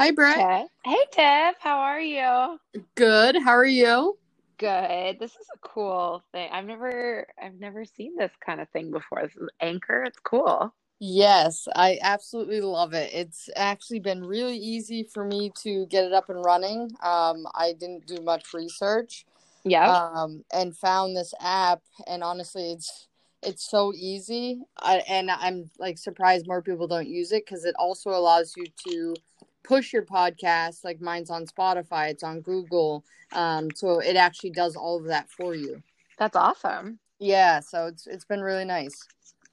Hi, Britt. Hey, hey, Tiff. How are you? Good. How are you? Good. This is a cool thing. I've never, I've never seen this kind of thing before. This is Anchor. It's cool. Yes, I absolutely love it. It's actually been really easy for me to get it up and running. Um, I didn't do much research. Yeah. Um, and found this app, and honestly, it's it's so easy. I, and I'm like surprised more people don't use it because it also allows you to push your podcast. Like mine's on Spotify, it's on Google. Um, so it actually does all of that for you. That's awesome. Yeah, so it's it's been really nice.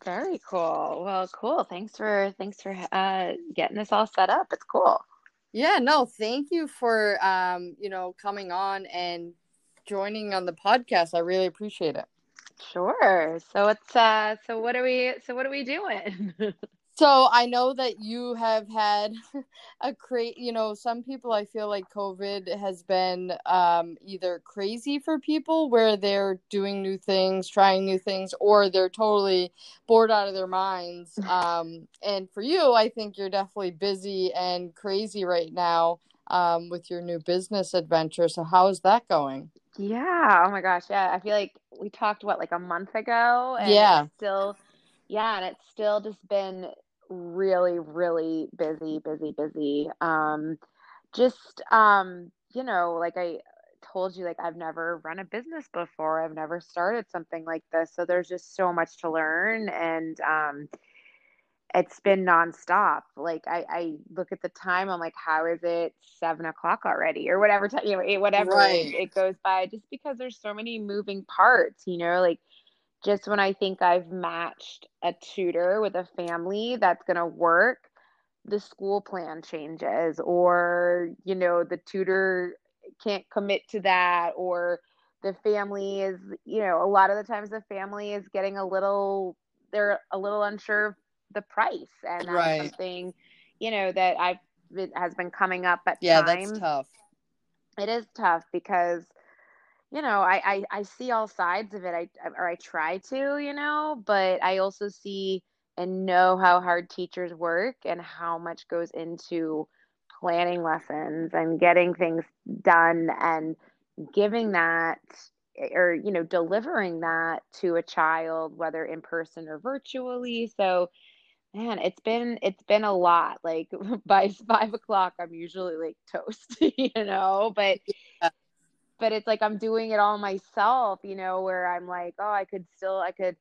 Very cool. Well, cool. Thanks for thanks for uh getting this all set up. It's cool. Yeah, no, thank you for um, you know, coming on and joining on the podcast. I really appreciate it. Sure. So it's uh so what are we so what are we doing? So I know that you have had a cra you know, some people I feel like COVID has been um, either crazy for people where they're doing new things, trying new things, or they're totally bored out of their minds. Um, and for you, I think you're definitely busy and crazy right now um, with your new business adventure. So how is that going? Yeah. Oh my gosh. Yeah. I feel like we talked what like a month ago and Yeah. still yeah, and it's still just been really really busy, busy, busy. Um just um you know, like I told you like I've never run a business before. I've never started something like this. So there's just so much to learn and um it's been nonstop. Like I, I look at the time, I'm like, how is it seven o'clock already, or whatever time, you know, it- whatever Right. it, it goes by, just because there's so many moving parts. You know, like just when I think I've matched a tutor with a family that's gonna work, the school plan changes, or you know, the tutor can't commit to that, or the family is, you know, a lot of the times the family is getting a little, they're a little unsure of the price, and that's Right. something, you know, that I've it has been coming up at Yeah, that's tough. It is tough because you know I, I I see all sides of it. I or I try to, you know, but I also see and know how hard teachers work and how much goes into planning lessons and getting things done and giving that eh, or you know delivering that to a child whether in person or virtually so man it's been it's been a lot like by five o'clock i'm usually like toast you know but Yeah. But it's like I'm doing it all myself, you know, where I'm like, oh, I could still, I could,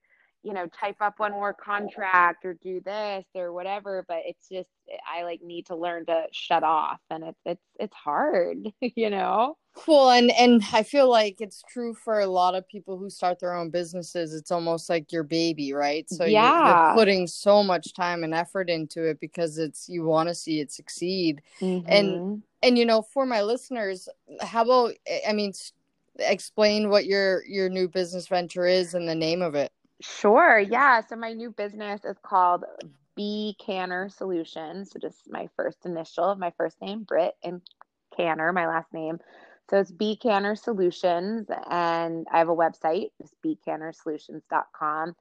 you know, type up one more contract or do this or whatever. But it's just, I like need to learn to shut off, and it's it's it's hard, you know. Cool, and and I feel like it's true for a lot of people who start their own businesses. It's almost like your baby, right? So you're, you're Yeah. putting so much time and effort into it because it's you want to see it succeed. Mhm. And you know, for my listeners, how about I mean, explain what your your new business venture is and the name of it. Sure, yeah. So my new business is called B Canner Solutions. So just my first initial of my first name, Britt, and Canner, my last name. So it's B Canner Solutions, and I have a website, it's bcannersolutions.com.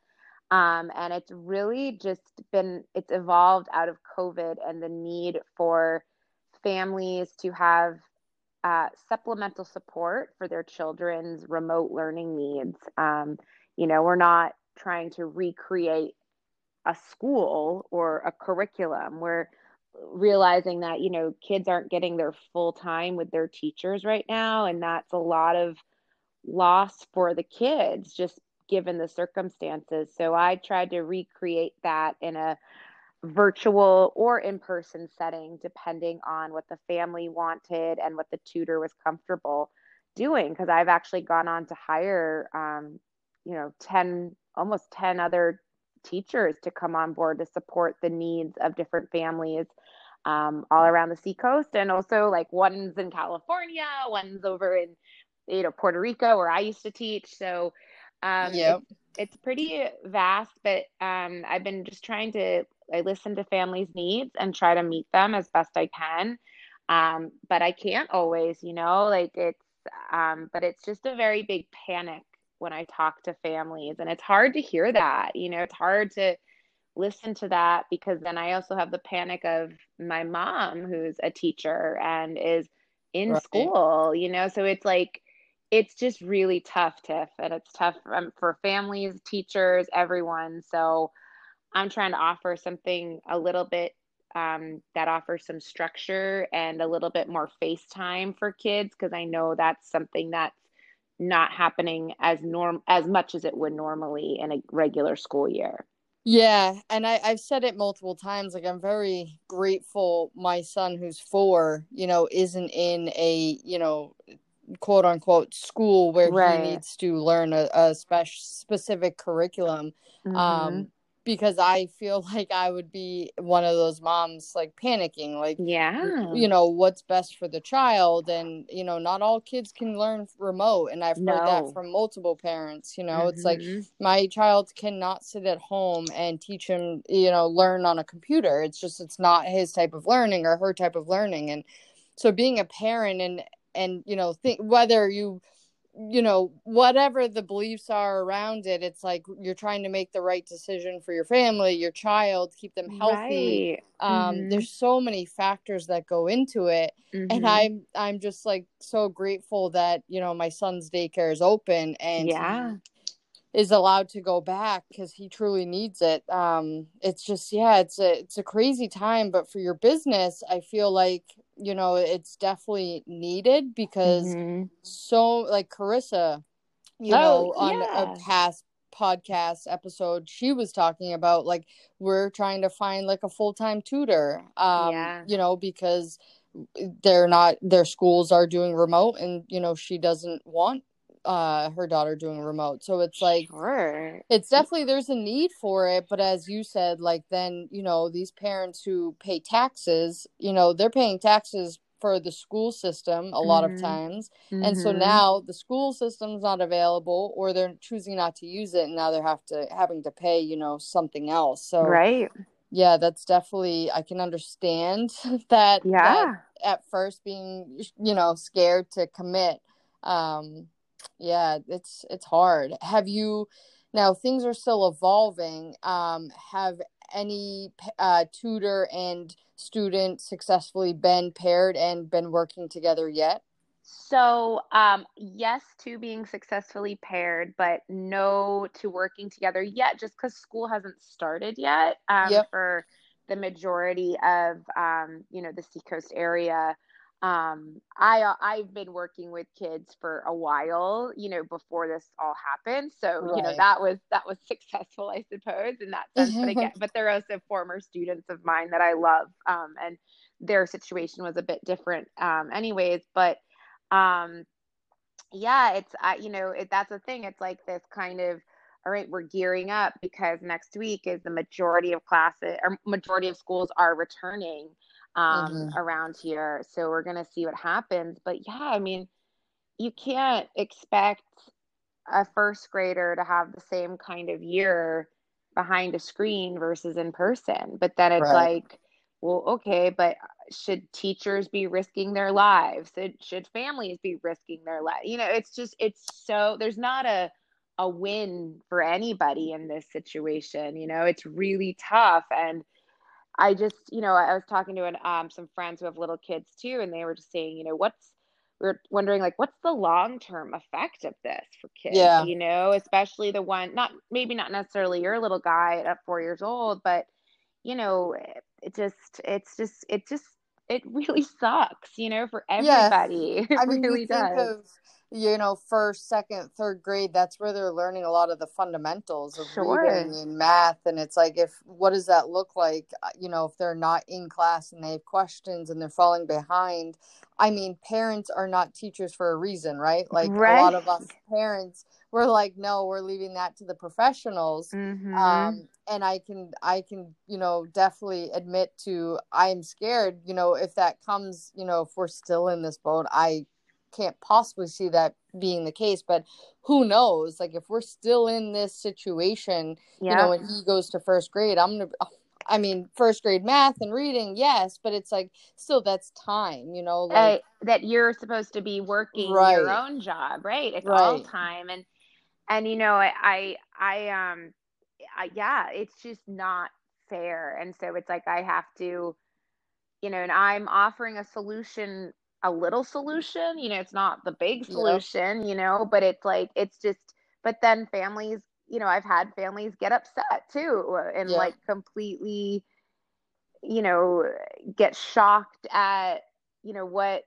Um, and it's really just been, it's evolved out of COVID and the need for families to have uh, supplemental support for their children's remote learning needs. Um, you know, we're not trying to recreate a school or a curriculum. We're realizing that, you know, kids aren't getting their full time with their teachers right now. And that's a lot of loss for the kids, just given the circumstances. So I tried to recreate that in a virtual or in person setting, depending on what the family wanted and what the tutor was comfortable doing. Because I've actually gone on to hire, um, you know, 10, almost 10 other teachers to come on board to support the needs of different families um, all around the seacoast. And also, like, one's in California, one's over in, you know, Puerto Rico, where I used to teach. So, um, Yep. it's, it's pretty vast, but um, I've been just trying to I listen to families' needs and try to meet them as best I can. Um, but I can't always, you know, like it's, um, but it's just a very big panic when I talk to families. And it's hard to hear that, you know, it's hard to listen to that because then I also have the panic of my mom who's a teacher and is in right. school, you know? So it's like, it's just really tough, Tiff, and it's tough um, for families, teachers, everyone. So I'm trying to offer something a little bit um, that offers some structure and a little bit more face time for kids because I know that's something that's not happening as norm as much as it would normally in a regular school year. Yeah, and I, I've said it multiple times. Like I'm very grateful my son who's four, you know, isn't in a, you know, quote unquote school where right. he needs to learn a, a special specific curriculum. Mm-hmm. Um because I feel like I would be one of those moms like panicking, like, yeah, you know, what's best for the child. And, you know, not all kids can learn remote. And I've heard no. that from multiple parents. You know, mm-hmm. it's like mm-hmm. my child cannot sit at home and teach him, you know, learn on a computer. It's just, it's not his type of learning or her type of learning. And so being a parent and, and, you know, think whether you, you know whatever the beliefs are around it it's like you're trying to make the right decision for your family your child keep them healthy right. um mm-hmm. there's so many factors that go into it mm-hmm. and i'm i'm just like so grateful that you know my son's daycare is open and yeah is allowed to go back because he truly needs it um it's just yeah it's a it's a crazy time but for your business i feel like you know it's definitely needed because mm-hmm. so like carissa you oh, know on yeah. a past podcast episode she was talking about like we're trying to find like a full-time tutor um yeah. you know because they're not their schools are doing remote and you know she doesn't want uh her daughter doing remote so it's like sure. it's definitely there's a need for it but as you said like then you know these parents who pay taxes you know they're paying taxes for the school system a lot mm-hmm. of times mm-hmm. and so mm-hmm. now the school system's not available or they're choosing not to use it and now they're have to having to pay you know something else so right yeah that's definitely i can understand that yeah that at first being you know scared to commit um yeah it's it's hard. Have you now things are still evolving um have any uh, tutor and student successfully been paired and been working together yet? So um yes to being successfully paired but no to working together yet just because school hasn't started yet um, yep. for the majority of um, you know the seacoast area um i uh, i've been working with kids for a while you know before this all happened. So right. you know that was that was successful i suppose in that sense. But again but they're also former students of mine that i love um and their situation was a bit different um anyways. But um yeah it's I, you know it, that's the thing. It's like this kind of all right we're gearing up because next week is the majority of classes or majority of schools are returning um, mm-hmm. around here. So we're going to see what happens. But yeah, I mean, you can't expect a first grader to have the same kind of year behind a screen versus in person. But then it's right. like, well, okay, but should teachers be risking their lives? Should families be risking their life? You know, it's just, it's so, there's not a, a win for anybody in this situation. You know, it's really tough. And, I just, you know, I was talking to an, um, some friends who have little kids too, and they were just saying, you know, what's, we are wondering like, what's the long term effect of this for kids? Yeah. You know, especially the one, not maybe not necessarily your little guy at four years old, but you know, it, it just, it's just, it just, it really sucks, you know, for everybody. Yes. I mean, really does. Of, you know, first, second, third grade, that's where they're learning a lot of the fundamentals of sure. reading and math. And it's like, if what does that look like? Uh, you know, if they're not in class and they have questions and they're falling behind. I mean, parents are not teachers for a reason, right? Like right. a lot of us parents, we're like, no, we're leaving that to the professionals. Mm-hmm. Um, and I can, I can, you know, definitely admit to, I am scared, you know, if that comes, you know, if we're still in this boat, I can't possibly see that being the case but who knows like if we're still in this situation yeah. you know when he goes to first grade i'm gonna i mean first grade math and reading yes but it's like still that's time you know like, uh, that you're supposed to be working right. your own job right it's right. all time and and you know i i, I um I, yeah it's just not fair. And so it's like I have to, you know, and I'm offering a solution, a little solution, you know, it's not the big solution, yep. you know, but it's like, it's just, but then families, you know, I've had families get upset too and yep. like completely, you know, get shocked at, you know, what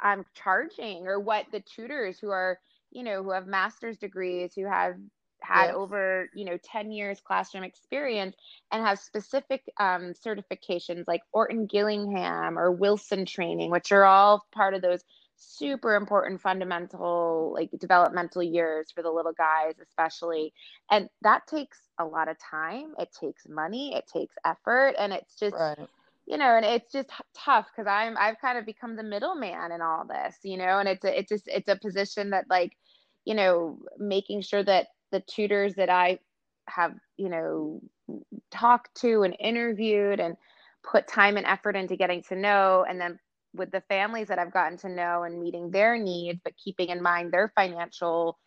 I'm charging or what the tutors who are, you know, who have master's degrees, who have had over you know 10 years classroom experience and have specific um, certifications like orton gillingham or wilson training which are all part of those super important fundamental like developmental years for the little guys especially. And that takes a lot of time. It takes money. It takes effort. And it's just right. you know and it's just tough because i'm i've kind of become the middleman in all this you know and it's a, it's just it's a position that like you know making sure that the tutors that I have, you know, talked to and interviewed and put time and effort into getting to know and then with the families that I've gotten to know and meeting their needs but keeping in mind their financial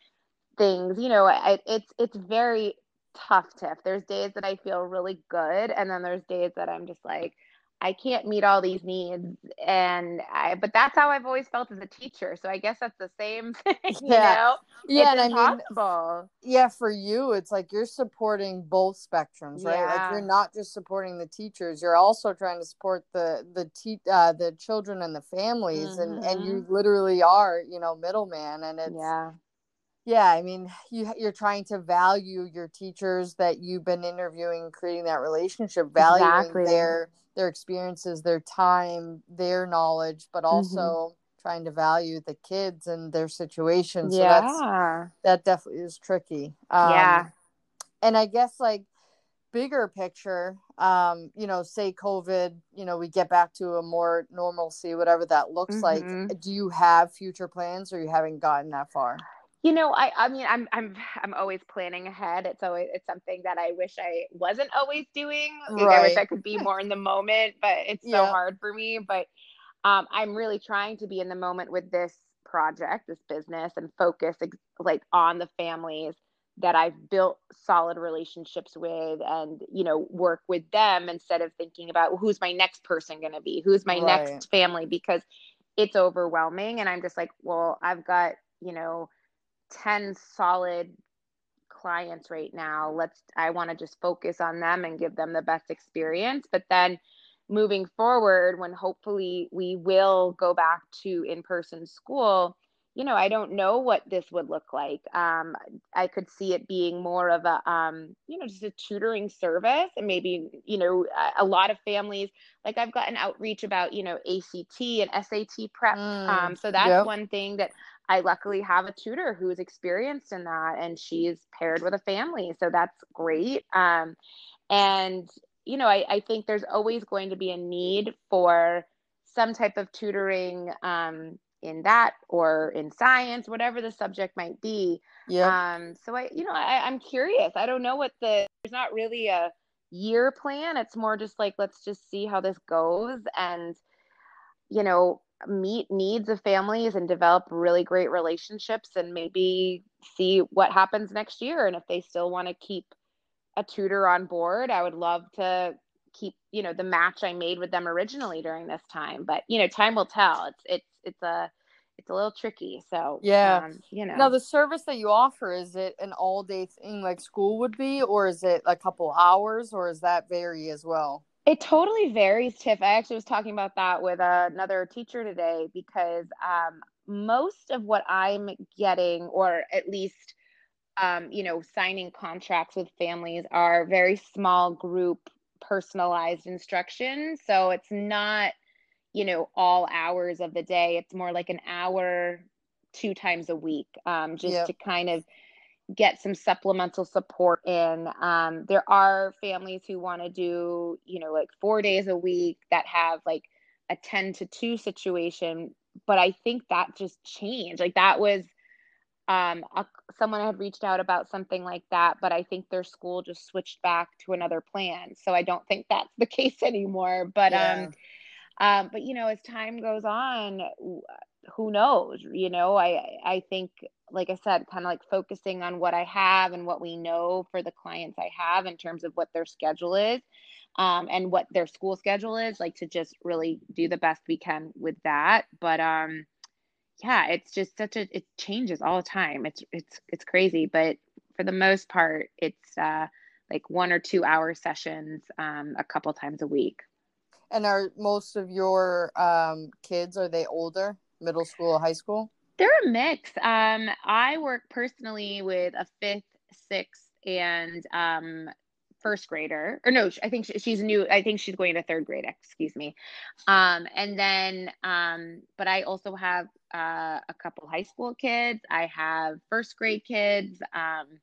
things, you know, it, it's it's very tough tiff. There's days that I feel really good and then there's days that I'm just like I can't meet all these needs and I but that's how I've always felt as a teacher. So I guess that's the same thing, yeah. you know? Yeah, it's and impossible. I mean yeah, for you it's like you're supporting both spectrums, right? Yeah. Like you're not just supporting the teachers, you're also trying to support the the te- uh, the children and the families mm-hmm. and and you mm-hmm. literally are, you know, middleman and it's Yeah yeah i mean you you're trying to value your teachers that you've been interviewing creating that relationship valuing exactly. their their experiences their time their knowledge but mm-hmm. also mm-hmm. trying to value the kids and their situation so yeah. that's that definitely is tricky um, yeah and i guess like bigger picture um you know say covid you know we get back to a more normalcy whatever that looks mm-hmm. like do you have future plans or you haven't gotten that far you know i i mean i'm i'm i'm always planning ahead it's always it's something that i wish i wasn't always doing like, right. i wish i could be more in the moment but it's so yeah. hard for me but um, i'm really trying to be in the moment with this project this business and focus like on the families that i've built solid relationships with and you know work with them instead of thinking about who's my next person going to be who's my right. next family because it's overwhelming and i'm just like well i've got you know 10 solid clients right now. Let's i want to just focus on them and give them the best experience. But then moving forward when hopefully we will go back to in-person school you know i don't know what this would look like. Um, i could see it being more of a um, you know just a tutoring service and maybe you know a, a, lot of families like i've gotten outreach about you know act and sat prep. Mm, um, so that's yep. one thing that I luckily have a tutor who is experienced in that and she's paired with a family. So that's great. Um, and, you know, I, I think there's always going to be a need for some type of tutoring um, in that or in science, whatever the subject might be. Yeah. Um, so I, you know, I, I'm curious. I don't know what the, there's not really a year plan. It's more just like, let's just see how this goes. And, you know, meet needs of families and develop really great relationships and maybe see what happens next year. And if they still want to keep a tutor on board i would love to keep you know the match i made with them originally during this time. But you know time will tell. It's it's it's a it's a little tricky. So yeah. um, you know. Now the service that you offer is it an all day thing like school would be or is it a couple hours or is that vary as well it totally varies, Tiff. I actually was talking about that with uh, another teacher today because um, most of what I'm getting, or at least, um, you know, signing contracts with families are very small group personalized instruction. So it's not, you know, all hours of the day. It's more like an hour two times a week um, just yep. to kind of get some supplemental support in. Um, there are families who want to do, you know, like four days a week that have like a 10 to 2 situation. But I think that just changed. Like that was um, a, someone had reached out about something like that, but I think their school just switched back to another plan. So I don't think that's the case anymore. But um, yeah. um, um, but you know, as time goes on, who knows? You know, I I think, like I said, kind of like focusing on what I have and what we know for the clients I have in terms of what their schedule is. Um, and what their school schedule is like to just really do the best we can with that but um yeah it's just such a it changes all the time it's it's it's crazy but for the most part it's uh like one or two hour sessions um a couple times a week and are most of your um, kids are they older, middle school, high school? They're a mix. Um, I work personally with a fifth, sixth, and um, first grader. Or no, I think she's new. I think she's going to third grade. Excuse me. Um, and then, um, but I also have uh, a couple high school kids. I have first grade kids. Um,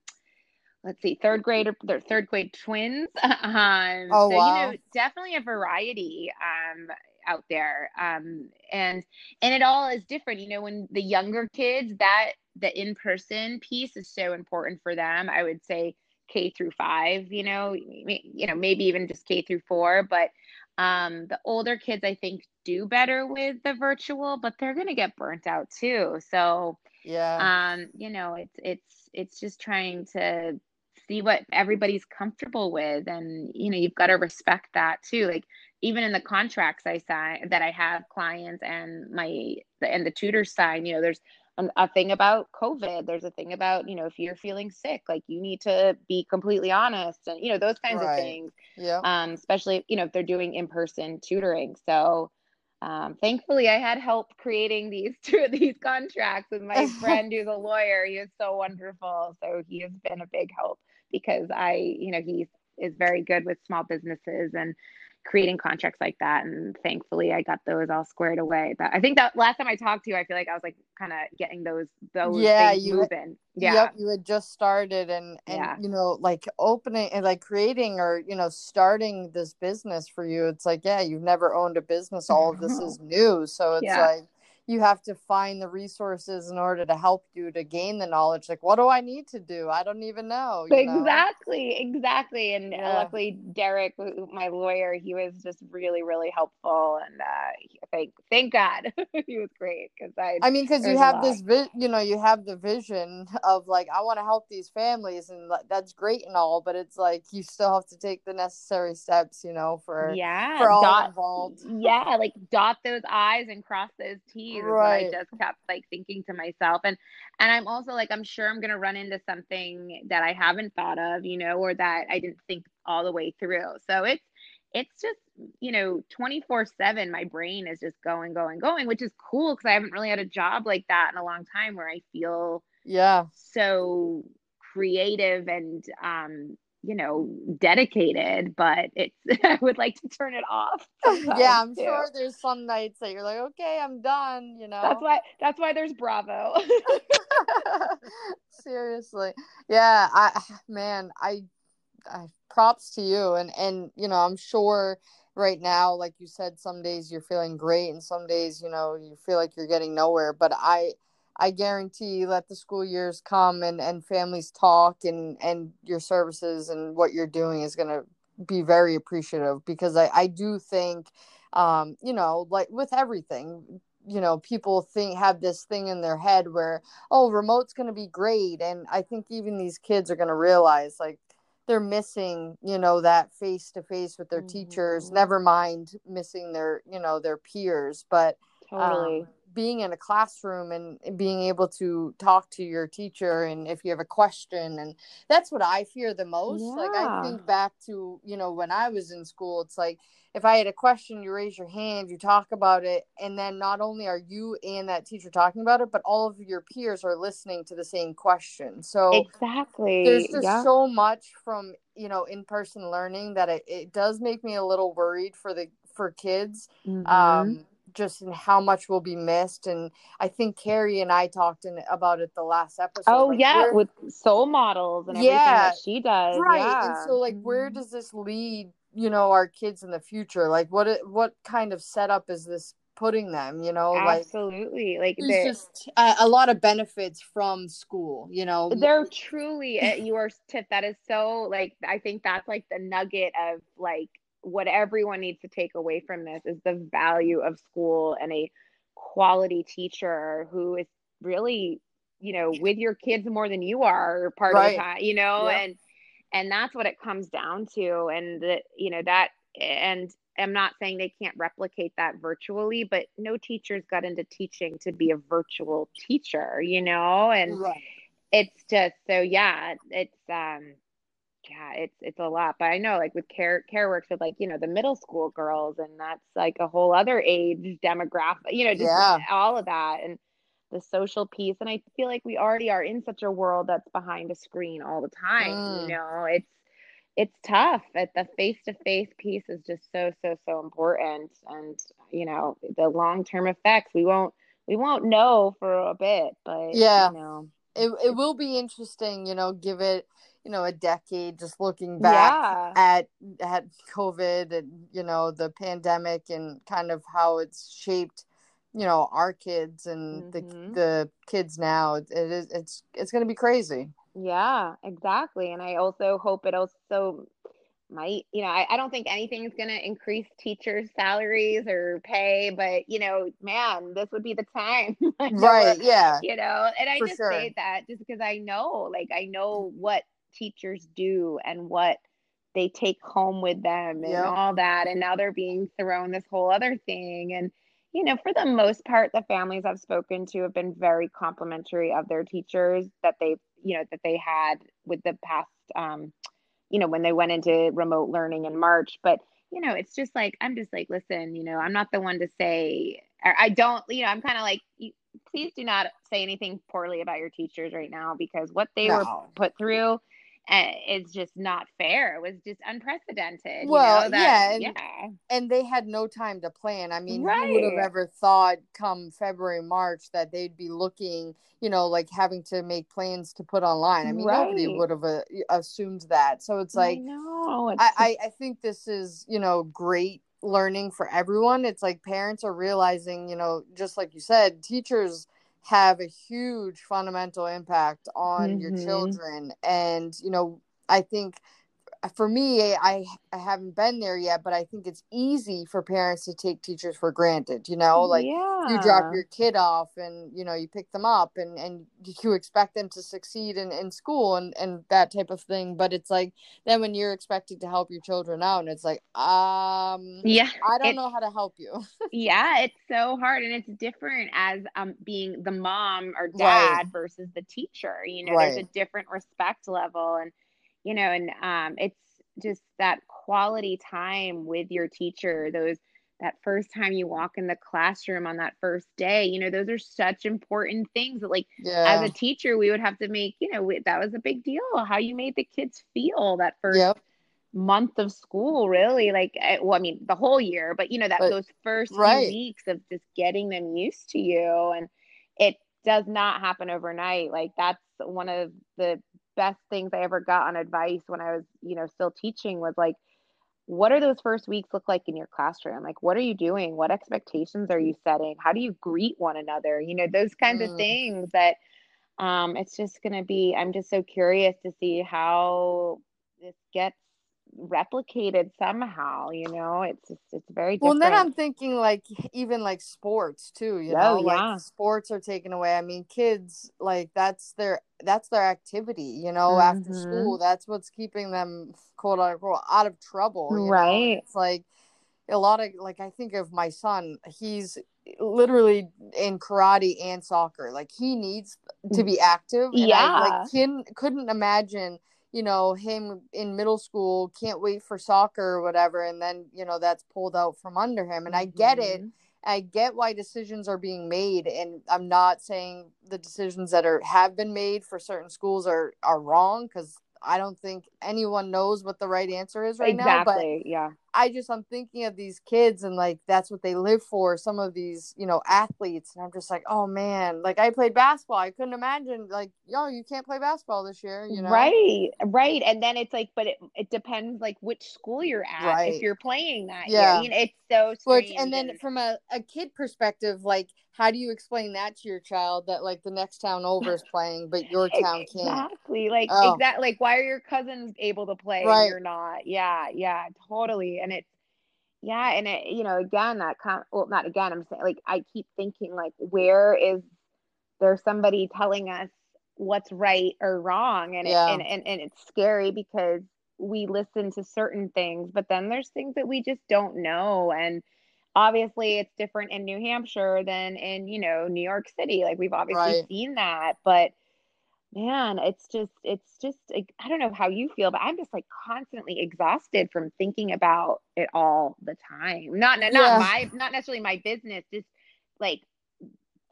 let's see, third grade, they're third grade twins. um, oh, so, wow. you know, definitely a variety um, out there. Um, and, and it all is different. You know, when the younger kids, that the in-person piece is so important for them. I would say K through five, you know, you know, maybe even just K through four, but um, the older kids, I think, do better with the virtual, but they're going to get burnt out too. So, yeah, um, you know, it's, it's, it's just trying to see what everybody's comfortable with and you know you've got to respect that too like even in the contracts i sign that i have clients and my and the tutors sign you know there's a thing about covid there's a thing about you know if you're feeling sick like you need to be completely honest and you know those kinds right. of things yeah um especially you know if they're doing in-person tutoring so um, thankfully I had help creating these two of these contracts with my friend who's a lawyer. He is so wonderful. So he has been a big help because I, you know, he is very good with small businesses and creating contracts like that. And thankfully I got those all squared away. But I think that last time I talked to you, I feel like I was like kind of getting those those yeah, you moving. Yeah. Yep, you had just started and and Yeah. you know like opening and like creating or you know starting this business for you. It's like yeah, you've never owned a business. All of this is new, so it's Yeah. like you have to find the resources in order to help you to gain the knowledge. Like, what do I need to do? I don't even know. you know? Exactly, exactly. And uh, Yeah. luckily, Derek, my lawyer, he was just really, really helpful. And uh, thank, thank God, he was great because I, I mean, because you have this, vi- you know, you have the vision of like, I want to help these families, and that's great and all, but it's like you still have to take the necessary steps, you know, for yeah, for all dot, involved. yeah, like dot those I's and cross those T's is what I Right. just kept like thinking to myself. And and I'm also like, I'm sure I'm gonna run into something that I haven't thought of, you know, or that I didn't think all the way through. So it's it's just you know 24 7 my brain is just going going going which is cool because i haven't really had a job like that in a long time where i feel Yeah, so creative and um you know dedicated but it's i would like to turn it off yeah. I'm too. sure there's some nights that you're like, okay, I'm done. You know, that's why that's why there's bravo seriously yeah i man I, I props to you and and you know i'm sure right now like you said some days you're feeling great and some days you know you feel like you're getting nowhere but i i guarantee let the school years come and and families talk and and your services and what you're doing is going to be very appreciative because i i do think um you know like with everything you know people think have this thing in their head where oh remote's going to be great. And i think even these kids are going to realize like they're missing you know that face to face with their teachers Mhm. never mind missing their you know their peers. But totally. um, being in a classroom and being able to talk to your teacher and if you have a question and that's what i fear the most. Like i think back to you know when i was in school it's like if i had a question you raise your hand you talk about it and then not only are you and that teacher talking about it but all of your peers are listening to the same question. So exactly. there's just yeah. so much from you know in-person learning that it, it does make me a little worried for the for kids. Mhm. um just in how much will be missed and i think carrie and i talked in, about it the last episode oh like, yeah where- with soul models and everything Yeah, that she does right yeah. and so like where Mhm. does this lead you know our kids in the future like what what kind of setup is this putting them you know absolutely like there's just a, a lot of benefits from school you know they're truly uh, you are Tiff that is so like i think that's like the nugget of like everyone needs to take away from this is the value of school and a quality teacher who is really you know with your kids more than you are part right. of the time you know yeah. and and that's what it comes down to and that you know that and i'm not saying they can't replicate that virtually but no teachers got into teaching to be a virtual teacher you know and right. it's just so yeah it's um yeah it's it's a lot but i know like with care care works with like you know the middle school girls and that's like a whole other age demographic you know just yeah. all of that and the social piece and i feel like we already are in such a world that's behind a screen all the time mm. you know it's it's tough at the face-to-face piece is just so so so important and you know the long-term effects we won't we won't know for a bit but yeah you know it, it will be interesting you know give it you know a decade just looking back yeah. at at covid and you know the pandemic and kind of how it's shaped you know our kids and mm-hmm. the the kids now it is it's it's going to be crazy yeah exactly and i also hope it also might you know I, I don't think anything's going to increase teachers salaries or pay but you know man this would be the time right yeah you know and i just sure. say that just because i know like i know what teachers do and what they take home with them and yep. all that and now they're being thrown this whole other thing and you know, for the most part, the families I've spoken to have been very complimentary of their teachers that they've, you know, that they had with the past, um, you know, when they went into remote learning in March. But, you know, it's just like, I'm just like, listen, you know, I'm not the one to say, I don't, you know, I'm kind of like, please do not say anything poorly about your teachers right now because what they no. were put through it's just not fair. It was just unprecedented. Well, you know, that, yeah, and, yeah, and they had no time to plan. I mean, right. who would have ever thought come February, March that they'd be looking, you know, like having to make plans to put online? I mean, right. nobody would have uh, assumed that. So it's like, no, I, I, I think this is, you know, great learning for everyone. It's like parents are realizing, you know, just like you said, teachers have a huge fundamental impact on mm-hmm. your children and you know i think for me I, I haven't been there yet but i think it's easy for parents to take teachers for granted you know like yeah. you drop your kid off and you know you pick them up and and you expect them to succeed in, in school and and that type of thing but it's like then when you're expected to help your children out and it's like um yeah i don't know how to help you yeah it's so hard and it's different as um being the mom or dad right. versus the teacher you know right. there's a different respect level and you know and um it's just that quality time with your teacher those that first time you walk in the classroom on that first day you know those are such important things that like yeah. as a teacher we would have to make you know that was a big deal how you made the kids feel that first yep. month of school really like eh, well i mean the whole year but you know that but, those first right. few weeks of just getting them used to you and it does not happen overnight like that's one of the best things I ever got on advice when I was, you know, still teaching was like, what are those first weeks look like in your classroom? Like, what are you doing? What expectations are you setting? How do you greet one another? You know, those kinds mm. of things that um, it's just going to be, I'm just so curious to see how this gets replicated somehow you know it's just it's very different. well then i'm thinking like even like sports too you know oh, yeah. like sports are taken away i mean kids like that's their that's their activity you know mm-hmm. after school that's what's keeping them quote unquote out of trouble right know? it's like a lot of like i think of my son he's literally in karate and soccer like he needs to be active yeah I, like can, couldn't imagine you know him in middle school can't wait for soccer or whatever and then you know that's pulled out from under him and i get it mm-hmm. i get why decisions are being made and i'm not saying the decisions that are have been made for certain schools are are wrong because I don't think anyone knows what the right answer is right exactly, now. Exactly. Yeah. I just I'm thinking of these kids and like that's what they live for. Some of these, you know, athletes, and I'm just like, oh man, like I played basketball. I couldn't imagine like, yo, you can't play basketball this year. You know. Right. Right. And then it's like, but it, it depends like which school you're at right. if you're playing that. Yeah. Year. You know, it's so strange. Which, and then from a, a kid perspective, like how do you explain that to your child that like the next town over is playing but your town can't exactly like Oh. exactly like why are your cousins able to play Right. and you're not yeah yeah totally and it's yeah and it you know again that con- well not again i'm saying like i keep thinking like where is there somebody telling us what's right or wrong and, Yeah. it, and, and and it's scary because we listen to certain things but then there's things that we just don't know and obviously it's different in new hampshire than in you know new york city like we've obviously Right. seen that but man it's just it's just i don't know how you feel but i'm just like constantly exhausted from thinking about it all the time not not Yeah. my not necessarily my business just like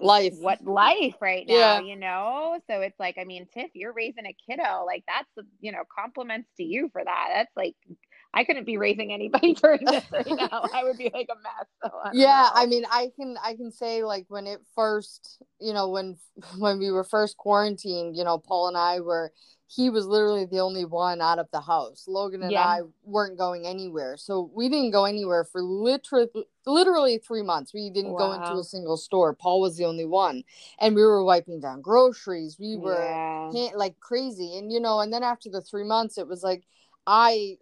life what life right now Yeah. you know so it's like i mean tiff you're raising a kiddo like that's you know compliments to you for that that's like i couldn't be raising anybody during this right now. I would be like a mess. So oh, I yeah know. i mean i can i can say like when it first you know when when we were first quarantined you know paul and i were he was literally the only one out of the house. Logan and Yeah. i weren't going anywhere. So we didn't go anywhere for literally literally three months. We didn't go into a single store. Paul was the only one. And we were wiping down groceries. We were yeah. like crazy. And you know and then after the three months it was like i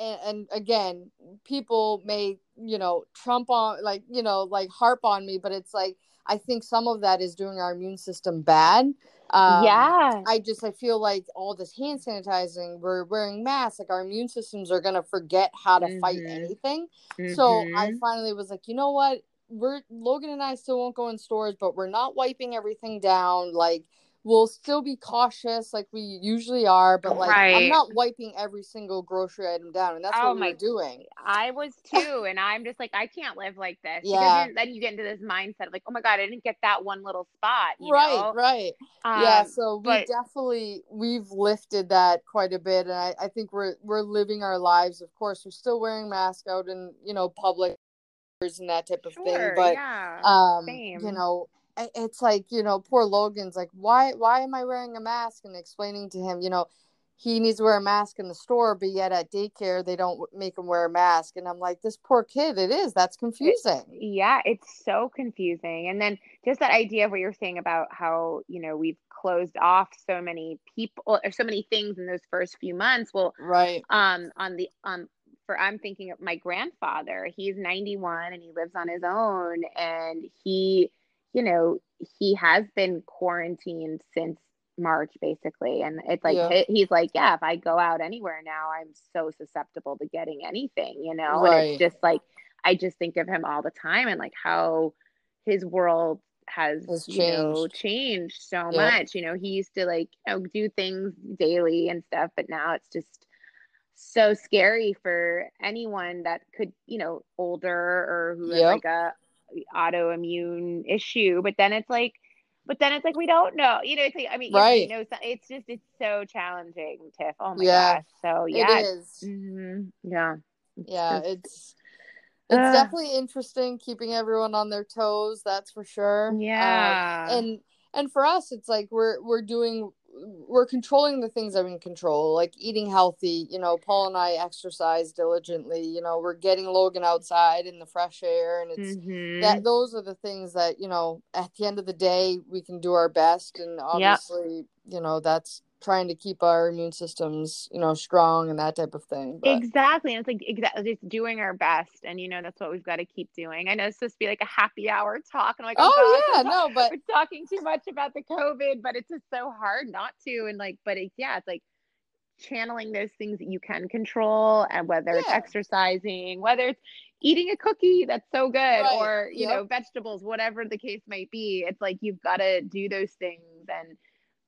and, and again people may you know trump on like you know like harp on me but it's like i think some of that is doing our immune system bad um, yeah I just I feel like all this hand sanitizing, we're wearing masks, like our immune systems are gonna forget how to fight Mhm. anything. So I Mhm. finally was like, you know what? We're Logan and I still won't go in stores, but we're not wiping everything down. Like we'll still be cautious like we usually are, but like I'm not wiping every single grocery item down, and that's Oh what we my- were doing. I was too, and I'm just like, I can't live like this. Yeah. Because then- you get into this mindset of like, oh my god, I didn't get that one little spot. You right, know? right. yeah, Um, so we but- definitely we've lifted that quite a bit, and I, I think we're we're living our lives. Of course, we're still wearing masks out in you know public and that type of thing, but yeah. um same. you know it's like you know poor logan's like why why am i wearing a mask and explaining to him you know he needs to wear a mask in the store but yet at daycare they don't make him wear a mask and i'm like this poor kid it is that's confusing yeah, it's so confusing. And then just that idea of what you're saying about how, you know, we've closed off so many people or so many things in those first few months. Well, right um on the um for I'm thinking of my grandfather. He's 91 and he lives on his own and he you know, he has been quarantined since March basically and it's like Yeah. he's like, yeah, if I go out anywhere now, I'm so susceptible to getting anything, you know. And it's just like I just think of him all the time and like how his world has, Has you know changed. changed so Yeah. much you know he used to like you know do things daily and stuff but now it's just so scary for anyone that could you know older or who Yep. like a autoimmune issue but then it's like but then it's like we don't know you know it's like i mean Right. you know it's just it's so challenging tiff. Oh my Yeah. gosh. So yeah. it's- is. Mhm, yeah. Yeah it's it's Ugh. definitely interesting keeping everyone on their toes that's for sure. Um, yeah. and and for us it's like we're we're doing we're controlling the things that we can control like eating healthy you know paul and i exercise diligently you know we're getting logan outside in the fresh air and it's Mhm. that those are the things that you know at the end of the day we can do our best and obviously you know that's trying to keep our immune systems you know strong and that type of thing but Exactly. And it's like exactly just doing our best. And you know, that's what we've got to keep doing. I know it's supposed to be like a happy hour talk. And I'm like, oh, oh gosh, yeah no but we're talking too much about the COVID, but it's just so hard not to. And like, but it's yeah, it's like channeling those things that you can control and whether it's exercising, whether it's eating a cookie that's so good Right. or you Yep. know, vegetables, whatever the case might be. It's like you've got to do those things and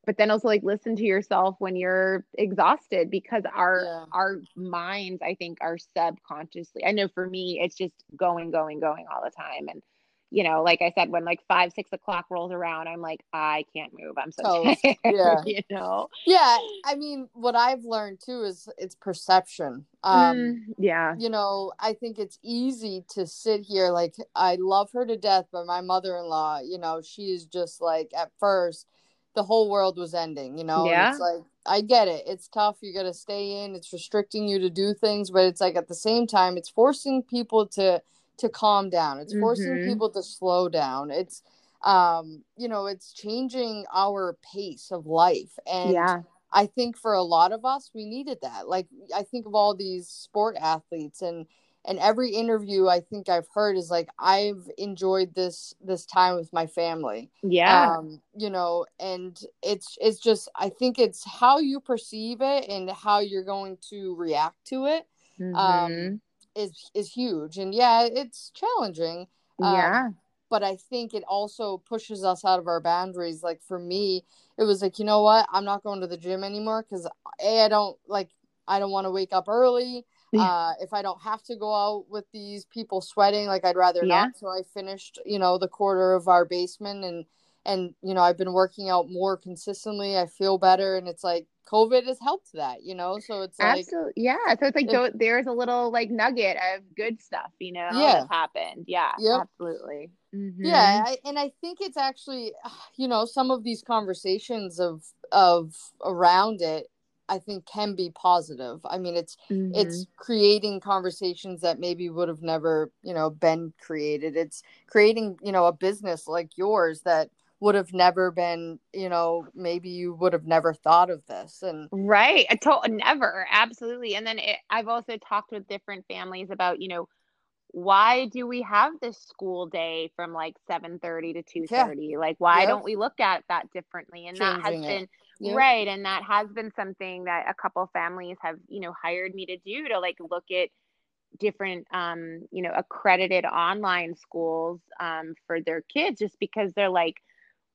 but then also like listen to yourself when you're exhausted because our Yeah. our minds i think are subconsciously i know for me it's just going going going all the time and you know like i said when like five six o'clock rolls around i'm like i can't move i'm so Toast. tired Yeah. you know yeah i mean what i've learned too is it's perception um Mm, yeah you know, I think it's easy to sit here like I love her to death, but my mother-in-law, you know, she's just like at first the whole world was ending, you know. and Yeah. it's like I get it. It's tough. You got to stay in. It's restricting you to do things, but it's like at the same time it's forcing people to to calm down it's forcing Mhm. people to slow down it's um you know it's changing our pace of life and yeah. I think for a lot of us, we needed that. Like I think of all these sport athletes and and every interview I think I've heard is like I've enjoyed this this time with my family. Yeah. Um, you know, and it's it's just I think it's how you perceive it and how you're going to react to it Mhm. um is is huge. And yeah, it's challenging. um, yeah. but I think it also pushes us out of our boundaries. Like for me, it was like, you know what? I'm not going to the gym anymore because a I don't like I don't want to wake up early. Yeah. Uh, if I don't have to go out with these people sweating, like I'd rather Yeah. not. So I finished, you know, the quarter of our basement and and you know I've been working out more consistently. I feel better, and it's like COVID has helped that, you know. So it's like Absolutely. Yeah. So it's like it- there's a little like nugget of good stuff, you know, Yeah. happened. Yeah. Yep. Absolutely. Mhm. yeah I, and i think it's actually you know some of these conversations of of around it i think can be positive i mean it's Mhm. it's creating conversations that maybe would have never you know been created it's creating you know a business like yours that would have never been you know maybe you would have never thought of this and Right. I told never. Absolutely. And then it, I've also talked with different families about, you know, why do we have this school day from like 7:30 to 2:30? Like why Yep. don't we look at that differently? And that has been it. Yep. right and that has been something that a couple families have, you know, hired me to do to like look at different um, you know, accredited online schools um for their kids just because they're like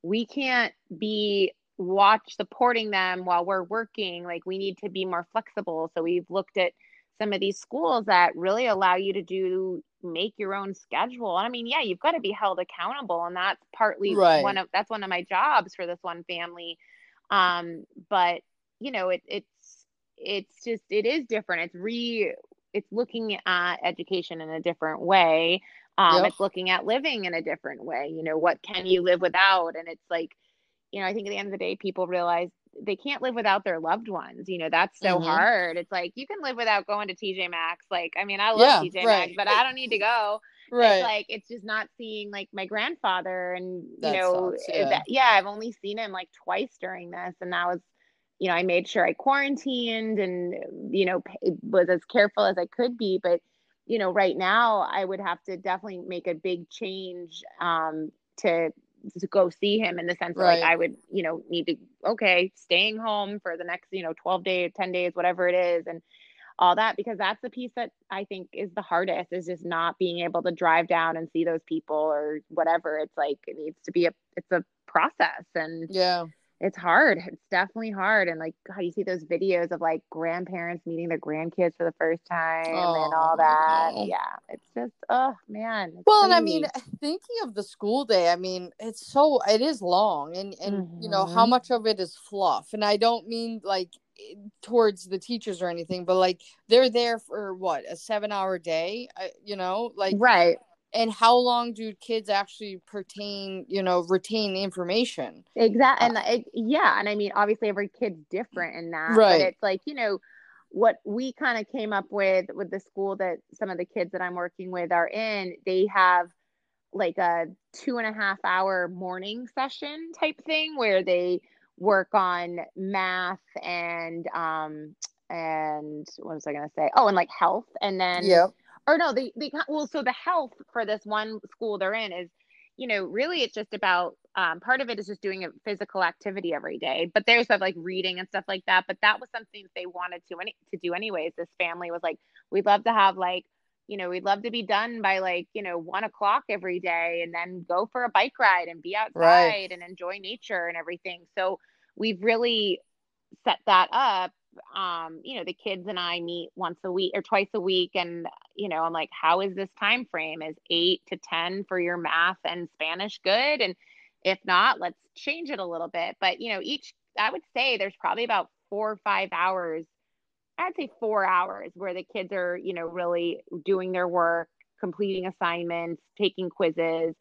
we can't be watch supporting them while we're working like we need to be more flexible so we've looked at some of these schools that really allow you to do make your own schedule and i mean yeah you've got to be held accountable and that's partly Right. one of that's one of my jobs for this one family um but you know it, it's it's just it is different. It's re it's looking at education in a different way. Um, Yep. it's looking at living in a different way. You know what can you live without? And it's like you know i think at the end of the day people realize they can't live without their loved ones. You know that's so Mhm. hard. It's like you can live without going to tj maxx. Like i mean i love Yeah, tj right. maxx but i don't need to go right it's like it's just not seeing like my grandfather and you That know sucks, eh, yeah. that- yeah i've only seen him like twice during this and that was you know i made sure i quarantined and you know was as careful as i could be but you know right now i would have to definitely make a big change um to to go see him in the sense that like i would you know need to okay staying home for the next you know 12 days 10 days whatever it is and all that because that's the piece that I think is the hardest is just not being able to drive down and see those people or whatever. It's like it needs to be a it's a process and yeah it's hard. It's definitely hard. And like God, you see those videos of like grandparents meeting their grandkids for the first time and Oh, all that. no. Yeah. It's just oh man. Well, and I mean, thinking of the school day, I mean, it's so it is long, and and you know how Mhm. much of it is fluff, and I don't mean like towards the teachers or anything, but like they're there for what a seven-hour day, you know, like, right. and how long do kids actually pertain, you know, retain information? Exactly. Uh, And it, yeah. And I mean, obviously every kid's different in that. Right. But it's like, you know, what we kind of came up with with the school that some of the kids that I'm working with are in, they have like a two and a half hour morning session type thing where they work on math and um and what was I gonna say? Oh, and like health and then yeah, or no, they they well, so the health for this one school they're in is, you know, really it's just about um, part of it is just doing a physical activity every day, but there's stuff like reading and stuff like that. But that was something that they wanted to any to do anyways. This family was like, we'd love to have like, you know, we'd love to be done by like, you know, one o'clock every day, and then go for a bike ride and be outside Right. and enjoy nature and everything. So we've really set that up um you know the kids and i meet once a week or twice a week and you know i'm like how is this time frame is 8 to 10 for your math and spanish good and if not let's change it a little bit but you know each i would say there's probably about 4 or 5 hours i'd say 4 hours where the kids are you know really doing their work completing assignments taking quizzes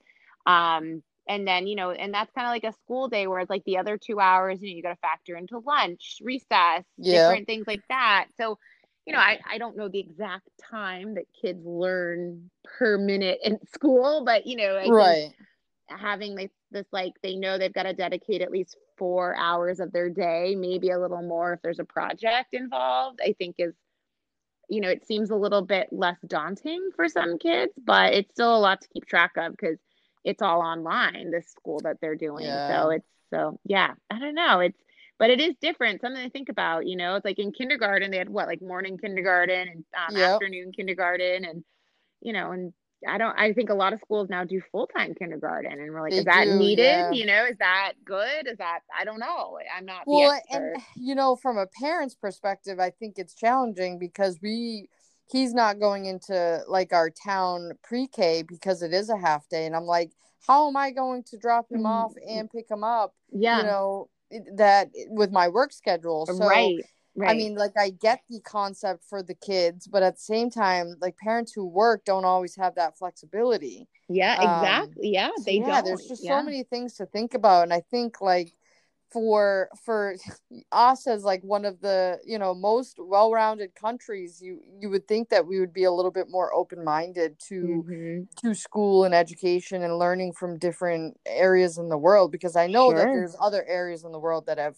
um and then you know and that's kind of like a school day where it's like the other two hours you know you got to factor into lunch recess Yeah. different things like that so you know, I, I don't know the exact time that kids learn per minute in school, but you know, I right. having this, this like they know they've got to dedicate at least four hours of their day, maybe a little more if there's a project involved, I think is you know, it seems a little bit less daunting for some kids, but it's still a lot to keep track of because it's all online, this school that they're doing. Yeah. So it's so yeah, I don't know. It's but it is different. Something to think about, you know. It's like in kindergarten they had what like morning kindergarten and um, yep. afternoon kindergarten, and you know, and I don't. I think a lot of schools now do full time kindergarten, and we're like, they is that do, needed? Yeah. You know, is that good? Is that I don't know. I'm not well, and you know, from a parent's perspective, I think it's challenging because we he's not going into like our town pre-K because it is a half day, and I'm like, how am I going to drop him mm-hmm. off and pick him up? Yeah, you know, that with my work schedule. So, right. Right. I mean, like I get the concept for the kids, but at the same time, like parents who work don't always have that flexibility. Yeah, exactly. Um, yeah, they so, yeah, don't. Yeah, there's just yeah. so many things to think about, and I think like for for us as like one of the you know most well-rounded countries you you would think that we would be a little bit more open-minded to mm-hmm. to school and education and learning from different areas in the world because i know sure. that there's other areas in the world that have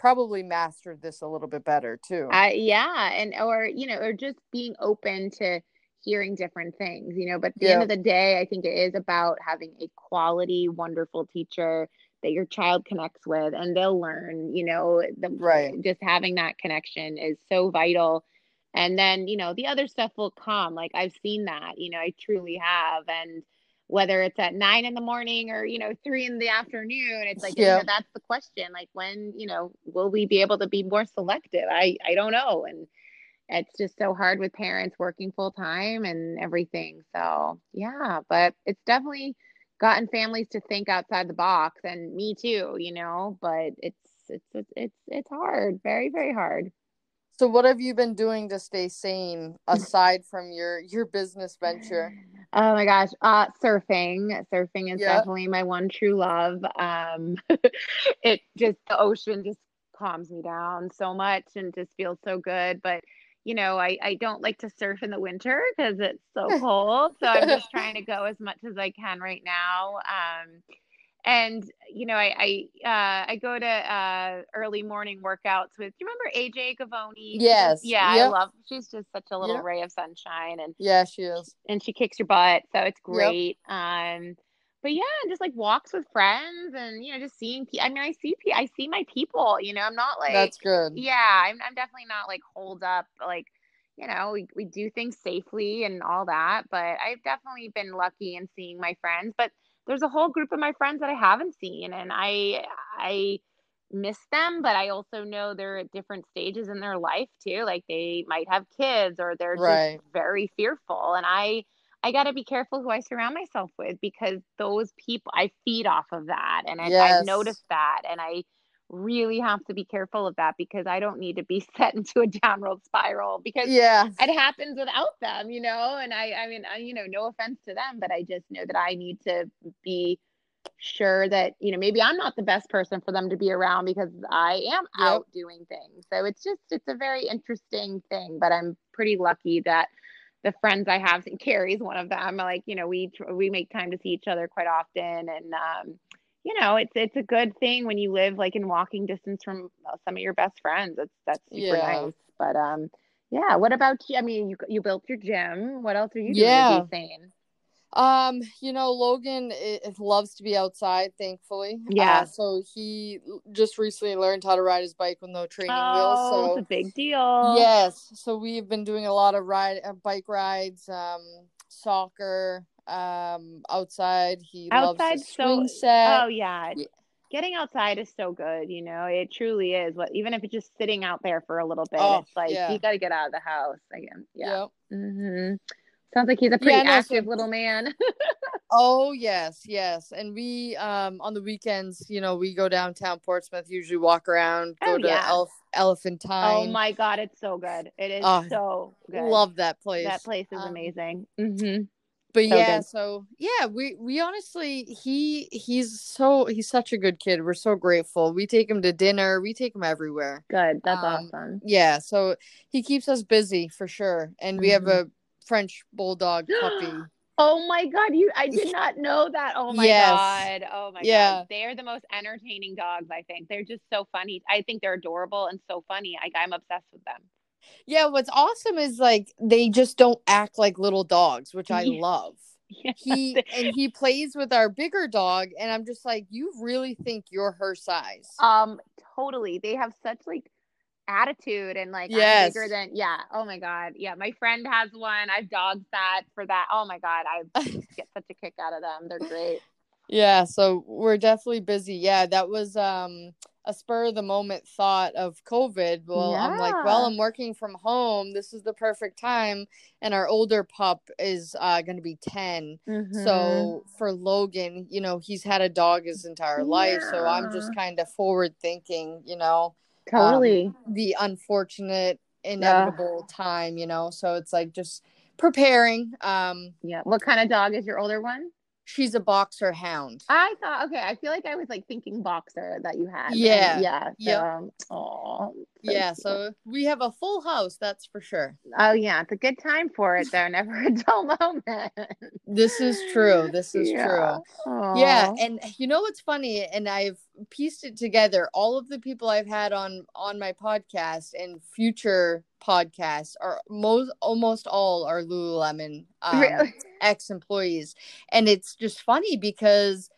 probably mastered this a little bit better too. Uh, yeah and or you know or just being open to hearing different things you know but at the yeah. end of the day i think it is about having a quality wonderful teacher that your child connects with and they'll learn you know the, right. just having that connection is so vital. And then you know the other stuff will come like i've seen that you know i truly have and whether it's at nine in the morning or you know three in the afternoon it's like yeah. you know, that's the question like when you know will we be able to be more selective i i don't know and it's just so hard with parents working full time and everything so yeah but it's definitely gotten families to think outside the box and me too you know but it's it's it's it's, it's hard very very hard so what have you been doing to stay sane aside from your your business venture oh my gosh uh surfing surfing is yep. definitely my one true love um it just the ocean just calms me down so much and just feels so good but you know, I, I don't like to surf in the winter because it's so cold. so I'm just trying to go as much as I can right now. Um, and you know, I I uh, I go to uh, early morning workouts with. Do you remember AJ Gavoni? Yes. Yeah, yep. I love. She's just such a little yep. ray of sunshine, and yeah, she is. And she kicks your butt, so it's great. Yep. Um, but yeah, just like walks with friends and you know just seeing. I mean, I see I see my people. You know, I'm not like that's good. Yeah, I'm I'm definitely not like hold up like you know we we do things safely and all that. But I've definitely been lucky in seeing my friends. But there's a whole group of my friends that I haven't seen, and I I miss them but i also know they're at different stages in their life too like they might have kids or they're right. just very fearful and i I got to be careful who I surround myself with because those people, I feed off of that. And I, yes. I've noticed that. And I really have to be careful of that because I don't need to be set into a downward spiral because yeah, it happens without them, you know? And I, I mean, I, you know, no offense to them, but I just know that I need to be sure that, you know, maybe I'm not the best person for them to be around because I am yep. out doing things. So it's just, it's a very interesting thing, but I'm pretty lucky that the friends I have, and Carrie's one of them. Like, you know, we we make time to see each other quite often, and um, you know, it's it's a good thing when you live like in walking distance from uh, some of your best friends. That's that's super yeah. nice. But um, yeah. What about you? I mean, you you built your gym. What else are you doing yeah. Um, you know, Logan it, it loves to be outside, thankfully. Yeah. Uh, so he just recently learned how to ride his bike with no training oh, wheels. So it's a big deal. Yes. So we've been doing a lot of ride uh, bike rides, um, soccer, um, outside. He outside loves the swing so, set. Oh yeah. yeah. Getting outside is so good, you know. It truly is. What even if it's just sitting out there for a little bit, oh, it's like yeah. you got to get out of the house again. Yeah. Yep. Mm-hmm. Sounds like he's a pretty yeah, no, active so, little man. oh yes, yes. And we um on the weekends, you know, we go downtown Portsmouth, usually walk around, go oh, to yeah. Elf Elephantine. Oh my god, it's so good. It is oh, so good. Love that place. That place is um, amazing. Mm-hmm. But So yeah good. so yeah we we honestly he he's so he's such a good kid we're so grateful we take him to dinner we take him everywhere Good. That's Um, awesome. yeah so he keeps us busy for sure and we have Mhm. a french bulldog puppy Oh my god, you I did not know that. Oh my Yes. god. Oh my Yeah. god. They are the most entertaining dogs, I think. They're just so funny. I think they're adorable and so funny. I, I'm obsessed with them. Yeah what's awesome is like they just don't act like little dogs which i Yeah. love Yeah. he and he plays with our bigger dog and i'm just like you really think you're her size Um, totally. They have such like attitude and like Yes. Bigger than yeah. Oh my god. Yeah, my friend has one. I've dog sat for that. Oh my god, I get such a kick out of them. They're great. Yeah, so we're definitely busy. Yeah, that was um a spur of the moment thought of COVID. Well, I'm like, well, I'm working from home. This is the perfect time. And our older pup is uh going to be 10. Mm-hmm. So for Logan, you know, he's had a dog his entire life. So I'm just kind of forward thinking, you know, totally. the unfortunate, inevitable time, you know. So it's like just preparing. Um, yeah. What kind of dog is your older one? She's a boxer hound. I thought okay. I feel like I was like thinking boxer that you had. Yeah. And yeah. So, oh. yeah, so we have a full house, that's for sure. Oh yeah, it's a good time for it though. Never a dull moment. This is true. This is Yeah. true. Yeah, Aw. and you know what's funny, and I've pieced it together. All of the people I've had on on my podcast and future podcasts are most almost all are Lululemon um, really. ex employees, and it's just funny because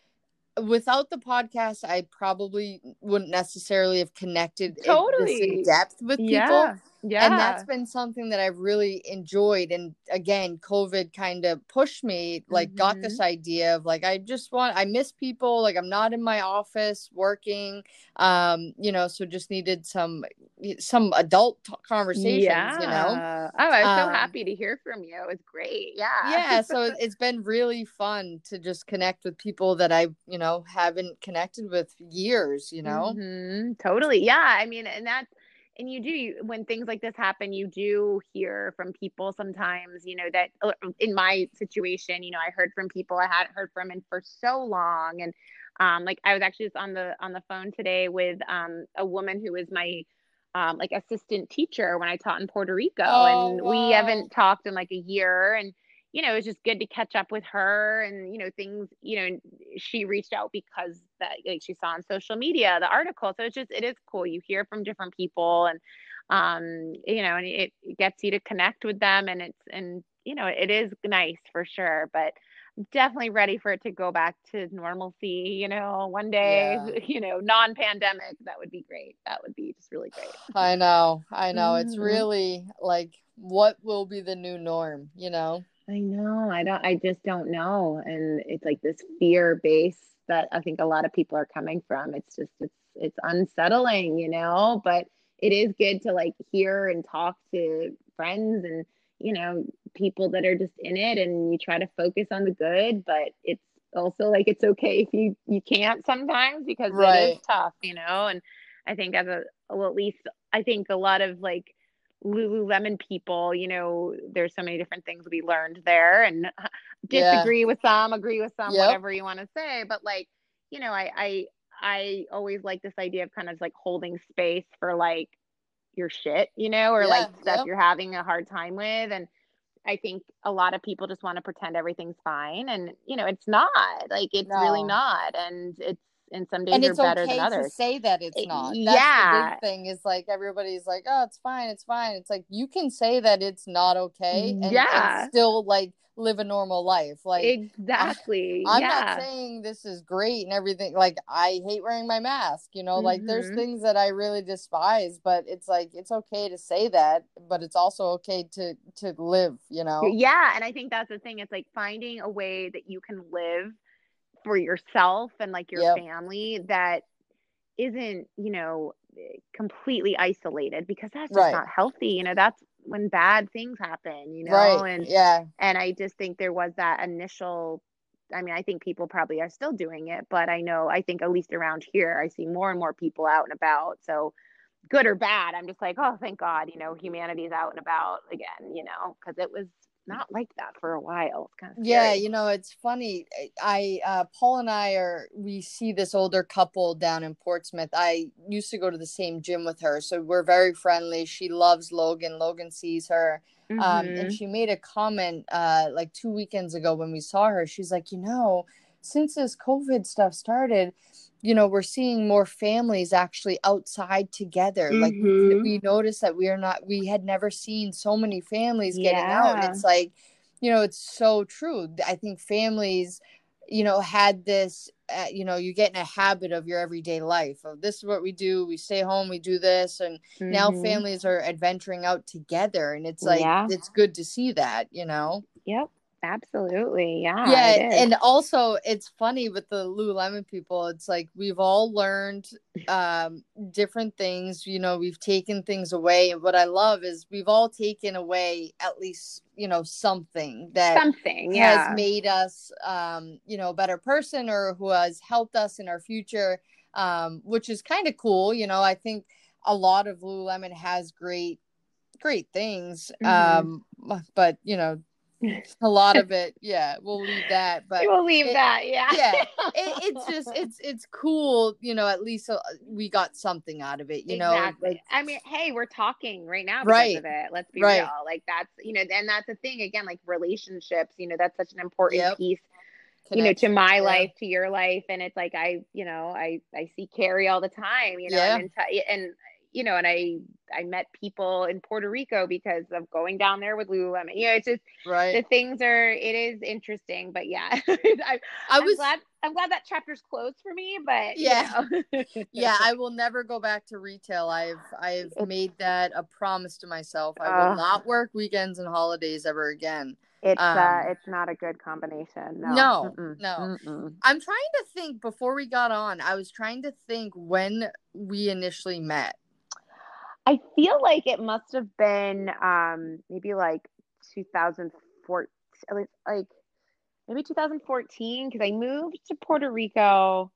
without the podcast, I probably wouldn't necessarily have connected Totally. in depth with people. Yeah. Yeah. and that's been something that I've really enjoyed. And again, COVID kind of pushed me, like, got Mhm. this idea of like, I just want, I miss people. Like, I'm not in my office working, um, you know, so just needed some, some adult t- conversations, yeah. you know? Oh, I was so Um, happy to hear from you. It's great. Yeah. Yeah. So it- it's been really fun to just connect with people that I, you know, haven't connected with years, you know? Mhm. Totally. Yeah. I mean, and that's, and you do, you, when things like this happen, you do hear from people sometimes, you know, that uh, in my situation, you know, I heard from people I hadn't heard from in for so long. And, um, like I was actually just on the, on the phone today with, um, a woman who was my, um, like assistant teacher when I taught in Puerto Rico Oh, and wow. we haven't talked in like a year and, you know, it was just good to catch up with her and, you know, things, you know, she reached out because that like she saw on social media the article. So it's just it is cool. You hear from different people and um, you know, and it, it gets you to connect with them and it's and you know, it is nice for sure. But I'm definitely ready for it to go back to normalcy, you know, one day, Yeah. you know, non-pandemic. That would be great. That would be just really great. I know. I know. It's Mhm. really like, what will be the new norm, you know? I know. I don't I just don't know. And it's like this fear base that I think a lot of people are coming from. It's just it's it's unsettling, you know, but it is good to like hear and talk to friends and you know, people that are just in it and you try to focus on the good, but it's also like it's okay if you you can't sometimes because it Right. is tough, you know. And I think as a well at least I think a lot of like Lululemon people, you know, there's so many different things we learned there and Yeah. disagree with some, agree with some, Yep. whatever you want to say. But like, you know, I I I always like this idea of kind of like holding space for like your shit, you know, or Yeah, like stuff yep. you're having a hard time with. And I think a lot of people just want to pretend everything's fine. And, you know, it's not. Like it's really not. And it's and some days and are it's better okay than to others. say that it's not. That's yeah. the big thing is like everybody's like, oh, it's fine, it's fine. It's like you can say that it's not okay and, and Yeah. still like live a normal life. Like exactly. I'm yeah. not saying this is great and everything. Like I hate wearing my mask, you know, like there's Mhm. things that I really despise, but it's like it's okay to say that, but it's also okay to to live, you know. Yeah, and I think that's the thing. It's like finding a way that you can live for yourself and like your Yep. family that isn't, you know, eh, completely isolated because that's just Right. not healthy. You know, that's when bad things happen, you know, right. and yeah. and I just think there was that initial I mean, I think people probably are still doing it, but I know I think at least around here I see more and more people out and about. So good or bad, I'm just like, oh, thank God, you know, humanity's out and about again, you know, because it was not like that for a while. Kind of yeah, you know, it's funny. I uh Paul and I are we see this older couple down in Portsmouth. I used to go to the same gym with her, so we're very friendly. She loves Logan. Logan sees her. Um, Mm-hmm. and she made a comment uh like two weekends ago when we saw her. She's like, you know, since this COVID stuff started, you know, we're seeing more families actually outside together. Like Mhm. we noticed that we are not we had never seen so many families getting out. And it's like, you know, it's so true. I think families, you know, had this uh, you know, you get in a habit of your everyday life. Of this is what we do. We stay home, we do this and now Mhm. families are adventuring out together and it's like Yeah. it's good to see that, you know. Yep, absolutely. Yeah. yeah and also it's funny with the lululemon people it's like we've all learned um different things you know we've taken things away and what i love is we've all taken away at least you know something that something. Yeah. has made us um you know a better person or who has helped us in our future um which is kind of cool you know i think a lot of lululemon has great great things Mhm. um but you know a lot of it yeah we'll leave that but we'll leave it- that. Yeah. yeah it, it's just it's it's cool you know at least uh, we got something out of it you know exactly. like, I mean, hey, we're talking right now because Right. of it. Let's be Right. real. Like that's you know, and that's the thing again. Like relationships, you know, that's such an important Yep. piece. You know, to my yeah. life, to your life, and it's like I, you know, I I see Carrie all the time. You know, Yeah. and, and and you know, and I I met people in Puerto Rico because of going down there with Lululemon. You know, it's just right the things are. It is interesting, but yeah, I, i I'm was glad I'm glad that chapter's closed for me. But you Yeah. know. yeah i will never go back to retail i've i've made that a promise to myself i will not work weekends and holidays ever again It's uh, Um, it's not a good combination. No, No, Mm-mm. no. Mm-mm. i'm trying to think before we got on i was trying to think when we initially met I feel like it must have been um maybe like 2014, like like maybe 2014 because I moved to Puerto Rico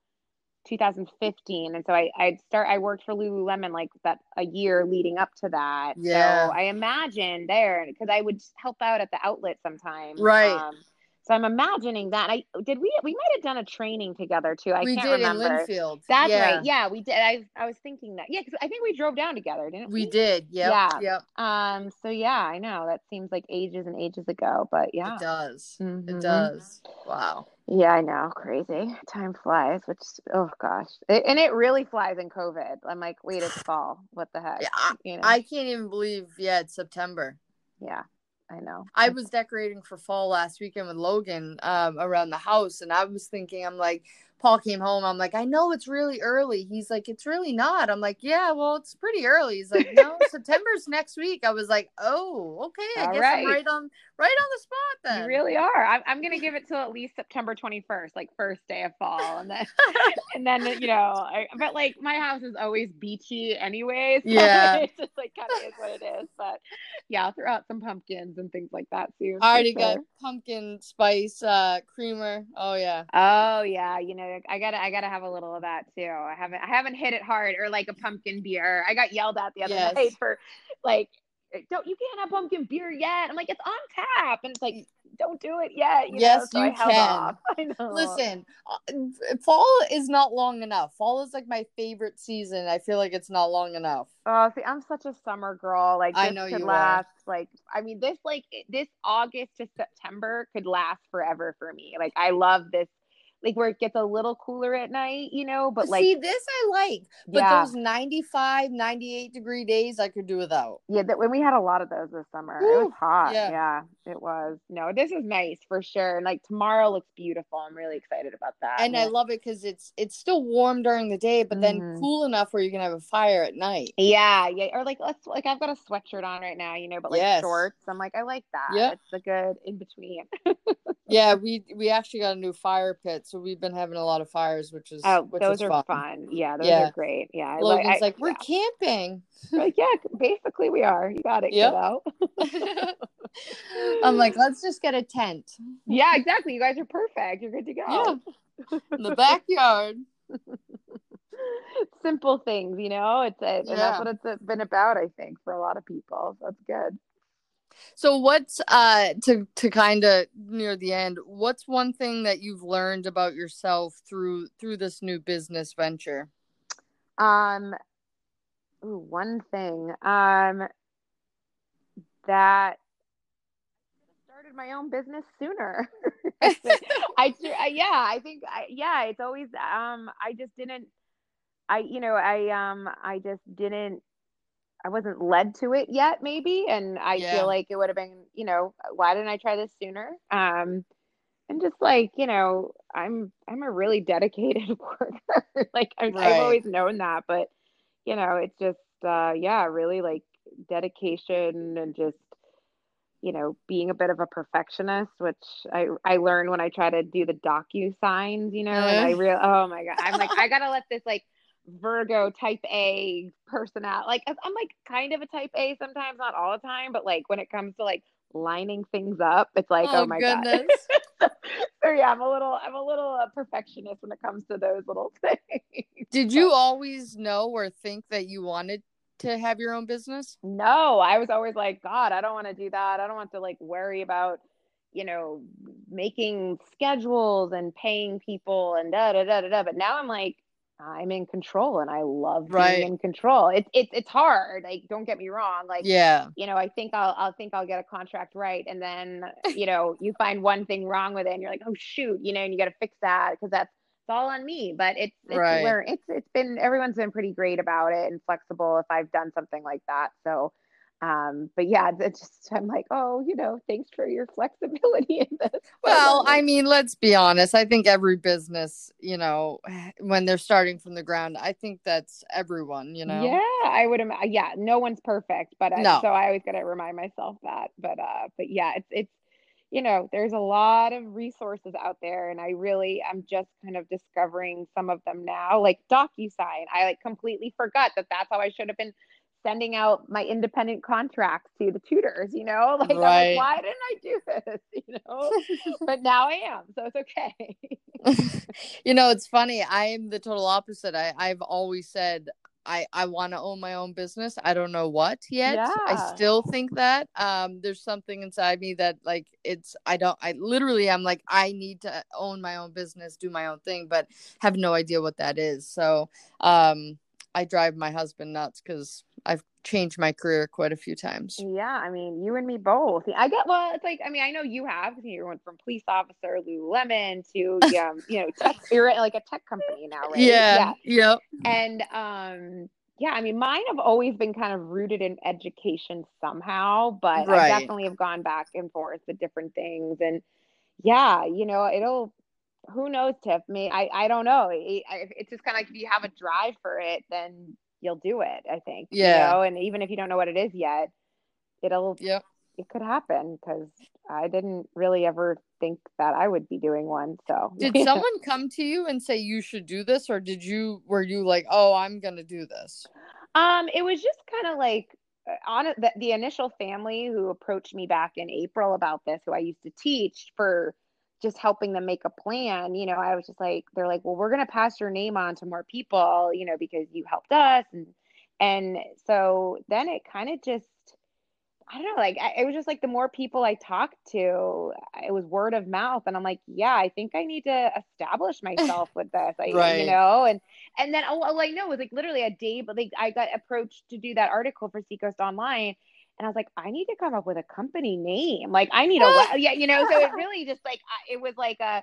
2015, and so I I'd start I worked for Lululemon like that a year leading up to that. Yeah. So I imagine there because I would help out at the outlet sometimes. Right. Um, so I'm imagining that. I did we we might have done a training together too. I we can't did remember. in linfield That's yeah, right. Yeah, we did. I I was thinking that. Yeah, because I think we drove down together, didn't we? we did yep Yeah. yep Um. So yeah, I know that seems like ages and ages ago, but yeah, it does Mhm. it does wow Yeah, I know. Crazy. Time flies. Which oh gosh, it, and it really flies in COVID. I'm like, wait, it's fall. What the heck? Yeah, I, You know. I can't even believe yeah it's september yeah, I know. I was decorating for fall last weekend with Logan um, around the house, and I was thinking, I'm like, Paul came home. I'm like, I know it's really early. He's like, it's really not. I'm like, yeah, well, it's pretty early. He's like, no, September's next week. I was like, oh, okay. I All guess right. I'm right on, right on the spot then. You really are. I'm, I'm gonna give it till at least September 21st, like first day of fall, and then and then you know. I, but like my house is always beachy anyway. So Yeah. it's just like kind of is what it is. But yeah, I'll throw out some pumpkins and things like that soon. I already got pumpkin spice uh, creamer. Oh yeah, Oh yeah, you know, I gotta I gotta have a little of that too. I haven't I haven't hit it hard or like a pumpkin beer. I got yelled at the other Yes. night for like don't you can't have pumpkin beer yet. I'm like, it's on tap. And it's like, don't do it yet. You Yes, know? so you can. off. I know. listen, uh, fall is not long enough. Fall is like my favorite season. I feel like it's not long enough. Oh, see, I'm such a summer girl. Like I know could you are. last. Like, I mean, this like this August to September could last forever for me. Like, I love this, like where it gets a little cooler at night, you know. But like, see, this I like, but yeah, those 95, 98 degree days I could do without. yeah. That when we had a lot of those this summer, it was hot. yeah. Yeah. it was. No, this is nice for sure. And like tomorrow looks beautiful. I'm really excited about that. And I love it because it's it's still warm during the day, but then Mhm. cool enough where you can have a fire at night. Yeah, yeah, or like let's like I've got a sweatshirt on right now, you know, but like Yes. shorts. I'm like I like that. Yeah. It's a good in between. Yeah, we we actually got a new fire pit, so we've been having a lot of fires, which is Oh, which those is are fun. fun. Yeah, those Yeah. are great. Yeah, Logan's I- like, we're yeah. camping. Like, yeah, basically we are. You got it, Yep. I'm like, let's just get a tent. yeah, exactly. You guys are perfect. You're good to go. Yeah. In the backyard. Simple things, you know. It's a, Yeah. that's what it's uh, been about, I think, for a lot of people. That's good. So what's uh to to kind of near the end, what's one thing that you've learned about yourself through through this new business venture? Um ooh, one thing. Um that started my own business sooner. I, I yeah, I think I, yeah, it's always um I just didn't I you know, I um I just didn't I wasn't led to it yet, maybe. And I yeah. feel like it would have been, you know, why didn't I try this sooner? Um, and just like, you know, I'm I'm a really dedicated worker. like i right. I've always known that, but you know, it's just uh yeah, really like dedication and just you know being a bit of a perfectionist which i i learned when i try to do the docusigns you know and i real oh my god i'm like i gotta let this like Virgo type A personality. Like I'm like kind of a type A sometimes, not all the time, but like when it comes to like lining things up, it's like oh, oh my goodness. god. so yeah, I'm a little I'm a little uh, perfectionist when it comes to those little things. Did you always know or think that you wanted to have your own business? No, I was always like, God, I don't want to do that. I don't want to like worry about you know making schedules and paying people and da da da da da. But now I'm like I'm in control and I love right. being in control. It's it's it's hard. Like don't get me wrong. Like yeah, you know, I think I'll I'll think I'll get a contract right, and then you know you find one thing wrong with it, and you're like, oh shoot, you know, and you got to fix that because that's it's all on me. But it's it's right. where it's it's been everyone's been pretty great about it and flexible if I've done something like that. So um but yeah just i'm like oh you know thanks for your flexibility in this well i mean let's be honest i think every business you know when they're starting from the ground i think that's everyone you know yeah i would imagine yeah no one's perfect but I, no. so i always gotta remind myself that but uh but yeah it's it's you know there's a lot of resources out there and i really i'm just kind of discovering some of them now like docusign i like completely forgot that that's how i should have been sending out my independent contracts to the tutors, you know, like, right. like why didn't I do this, you know? but now I am, so it's okay. you know, it's funny. I am the total opposite. I I've always said I I want to own my own business. I don't know what yet. Yeah. I still think that um there's something inside me that like it's I don't I literally I'm like I need to own my own business, do my own thing, but have no idea what that is. So, um I drive my husband nuts cuz I've changed my career quite a few times. Yeah, I mean, you and me both. I get well. It's like I mean, I know you have. You went from police officer, Lululemon, to um, you know, tech, you're like a tech company now, right? Yeah. Yeah. Yep. And um, yeah, I mean, mine have always been kind of rooted in education somehow, but right. I definitely have gone back and forth with different things. And yeah, you know, it'll who knows, Tiff? Me, I I don't know. It's just kind of like if you have a drive for it, then you'll do it. I think. Yeah. You know? And even if you don't know what it is yet, it'll. Yep. It could happen because I didn't really ever think that I would be doing one. So. Did someone come to you and say you should do this, or did you? Were you like, oh, I'm gonna do this? Um, it was just kind of like uh, on the, the initial family who approached me back in April about this, who I used to teach for just helping them make a plan, you know, I was just like, they're like, well, we're going to pass your name on to more people, you know, because you helped us. And, and so then it kind of just, I don't know, like I, it was just like the more people I talked to, it was word of mouth, and I'm like, yeah, I think I need to establish myself with this, I, right. you know, and and then oh, oh, all, all I know it was like literally a day, but like I got approached to do that article for Seacoast Online, and I was like, I need to come up with a company name. Like, I need a, yeah, you know, so it really just like, it was like a,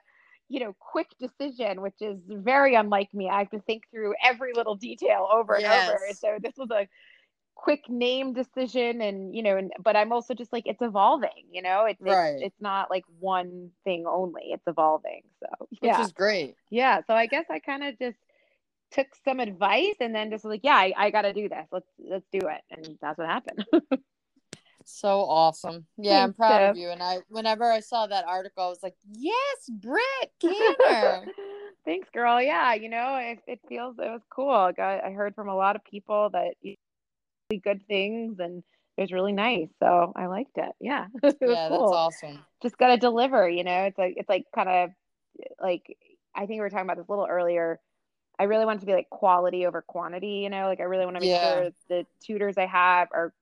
you know, quick decision, which is very unlike me. I have to think through every little detail over and yes. over. So this was a quick name decision and, you know, and, but I'm also just like, it's evolving, you know, it's, right. it's, it's not like one thing only, it's evolving. So, yeah. Which is great. Yeah. So I guess I kind of just, took some advice and then just like, yeah, I, I got to do this. Let's let's do it, and that's what happened. So awesome. Yeah, Thanks, I'm proud of you. And I whenever I saw that article, I was like, Yes, Britt Canner. Thanks, girl. Yeah, you know, it, it feels it was cool. I got I heard from a lot of people that really good things and it was really nice. So I liked it. Yeah. it yeah, cool. that's awesome. Just gotta deliver, you know. It's like it's like kind of like I think we were talking about this a little earlier. I really want to be like quality over quantity, you know, like I really want to make yeah. sure the tutors I have are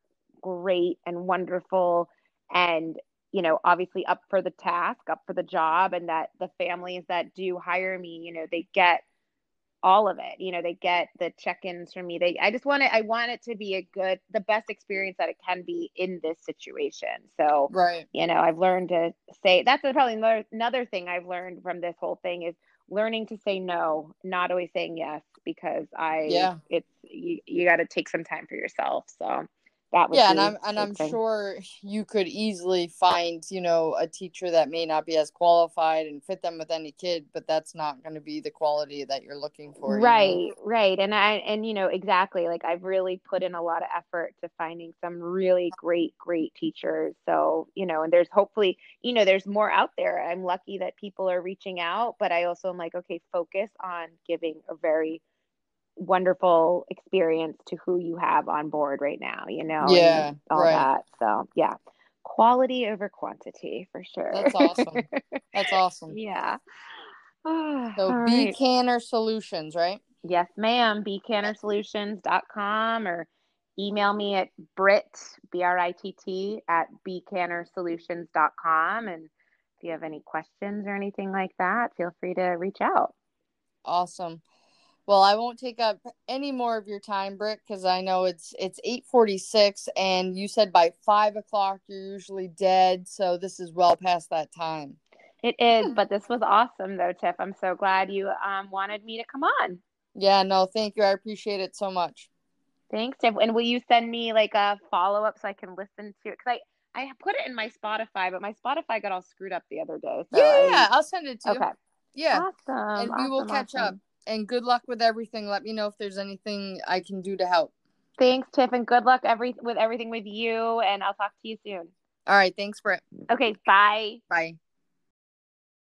great and wonderful and you know obviously up for the task up for the job and that the families that do hire me you know they get all of it. You know they get the check-ins from me. They i just want it i want it to be a good the best experience that it can be in this situation. So right. you know i've learned to say that's probably another, another thing i've learned from this whole thing is learning to say no not always saying yes because i yeah. it's you, you got to take some time for yourself. So that yeah and i'm and i'm thing. sure you could easily find you know a teacher that may not be as qualified and fit them with any kid but that's not going to be the quality that you're looking for right you know? right and i and you know exactly like i've really put in a lot of effort to finding some really great great teachers so you know and there's hopefully you know there's more out there i'm lucky that people are reaching out but i also am like okay focus on giving a very wonderful experience to who you have on board right now, you know, yeah, all right. that. So, yeah, quality over quantity for sure. That's awesome. That's awesome. Yeah. so, B right. Canner Solutions, right? Yes, ma'am. bcannersolutions.com or email me at Britt, B R I T T, at bcannersolutions.com. And if you have any questions or anything like that, feel free to reach out. Awesome. Well, I won't take up any more of your time, Britt, because I know it's it's eight forty six, and you said by five o'clock you're usually dead, so this is well past that time. It is, but this was awesome, though, Tiff. I'm so glad you um, wanted me to come on. Yeah, no, thank you. I appreciate it so much. Thanks, Tiff. And will you send me like a follow up so I can listen to it? Because I I put it in my Spotify, but my Spotify got all screwed up the other day. So yeah, I, will send it to okay. you. Okay. Yeah, awesome. And we awesome, will catch awesome. up and good luck with everything. Let me know if there's anything I can do to help. Thanks, Tiff, and good luck every with everything with you. And I'll talk to you soon. All right. Thanks, Britt. Okay. Bye. Bye.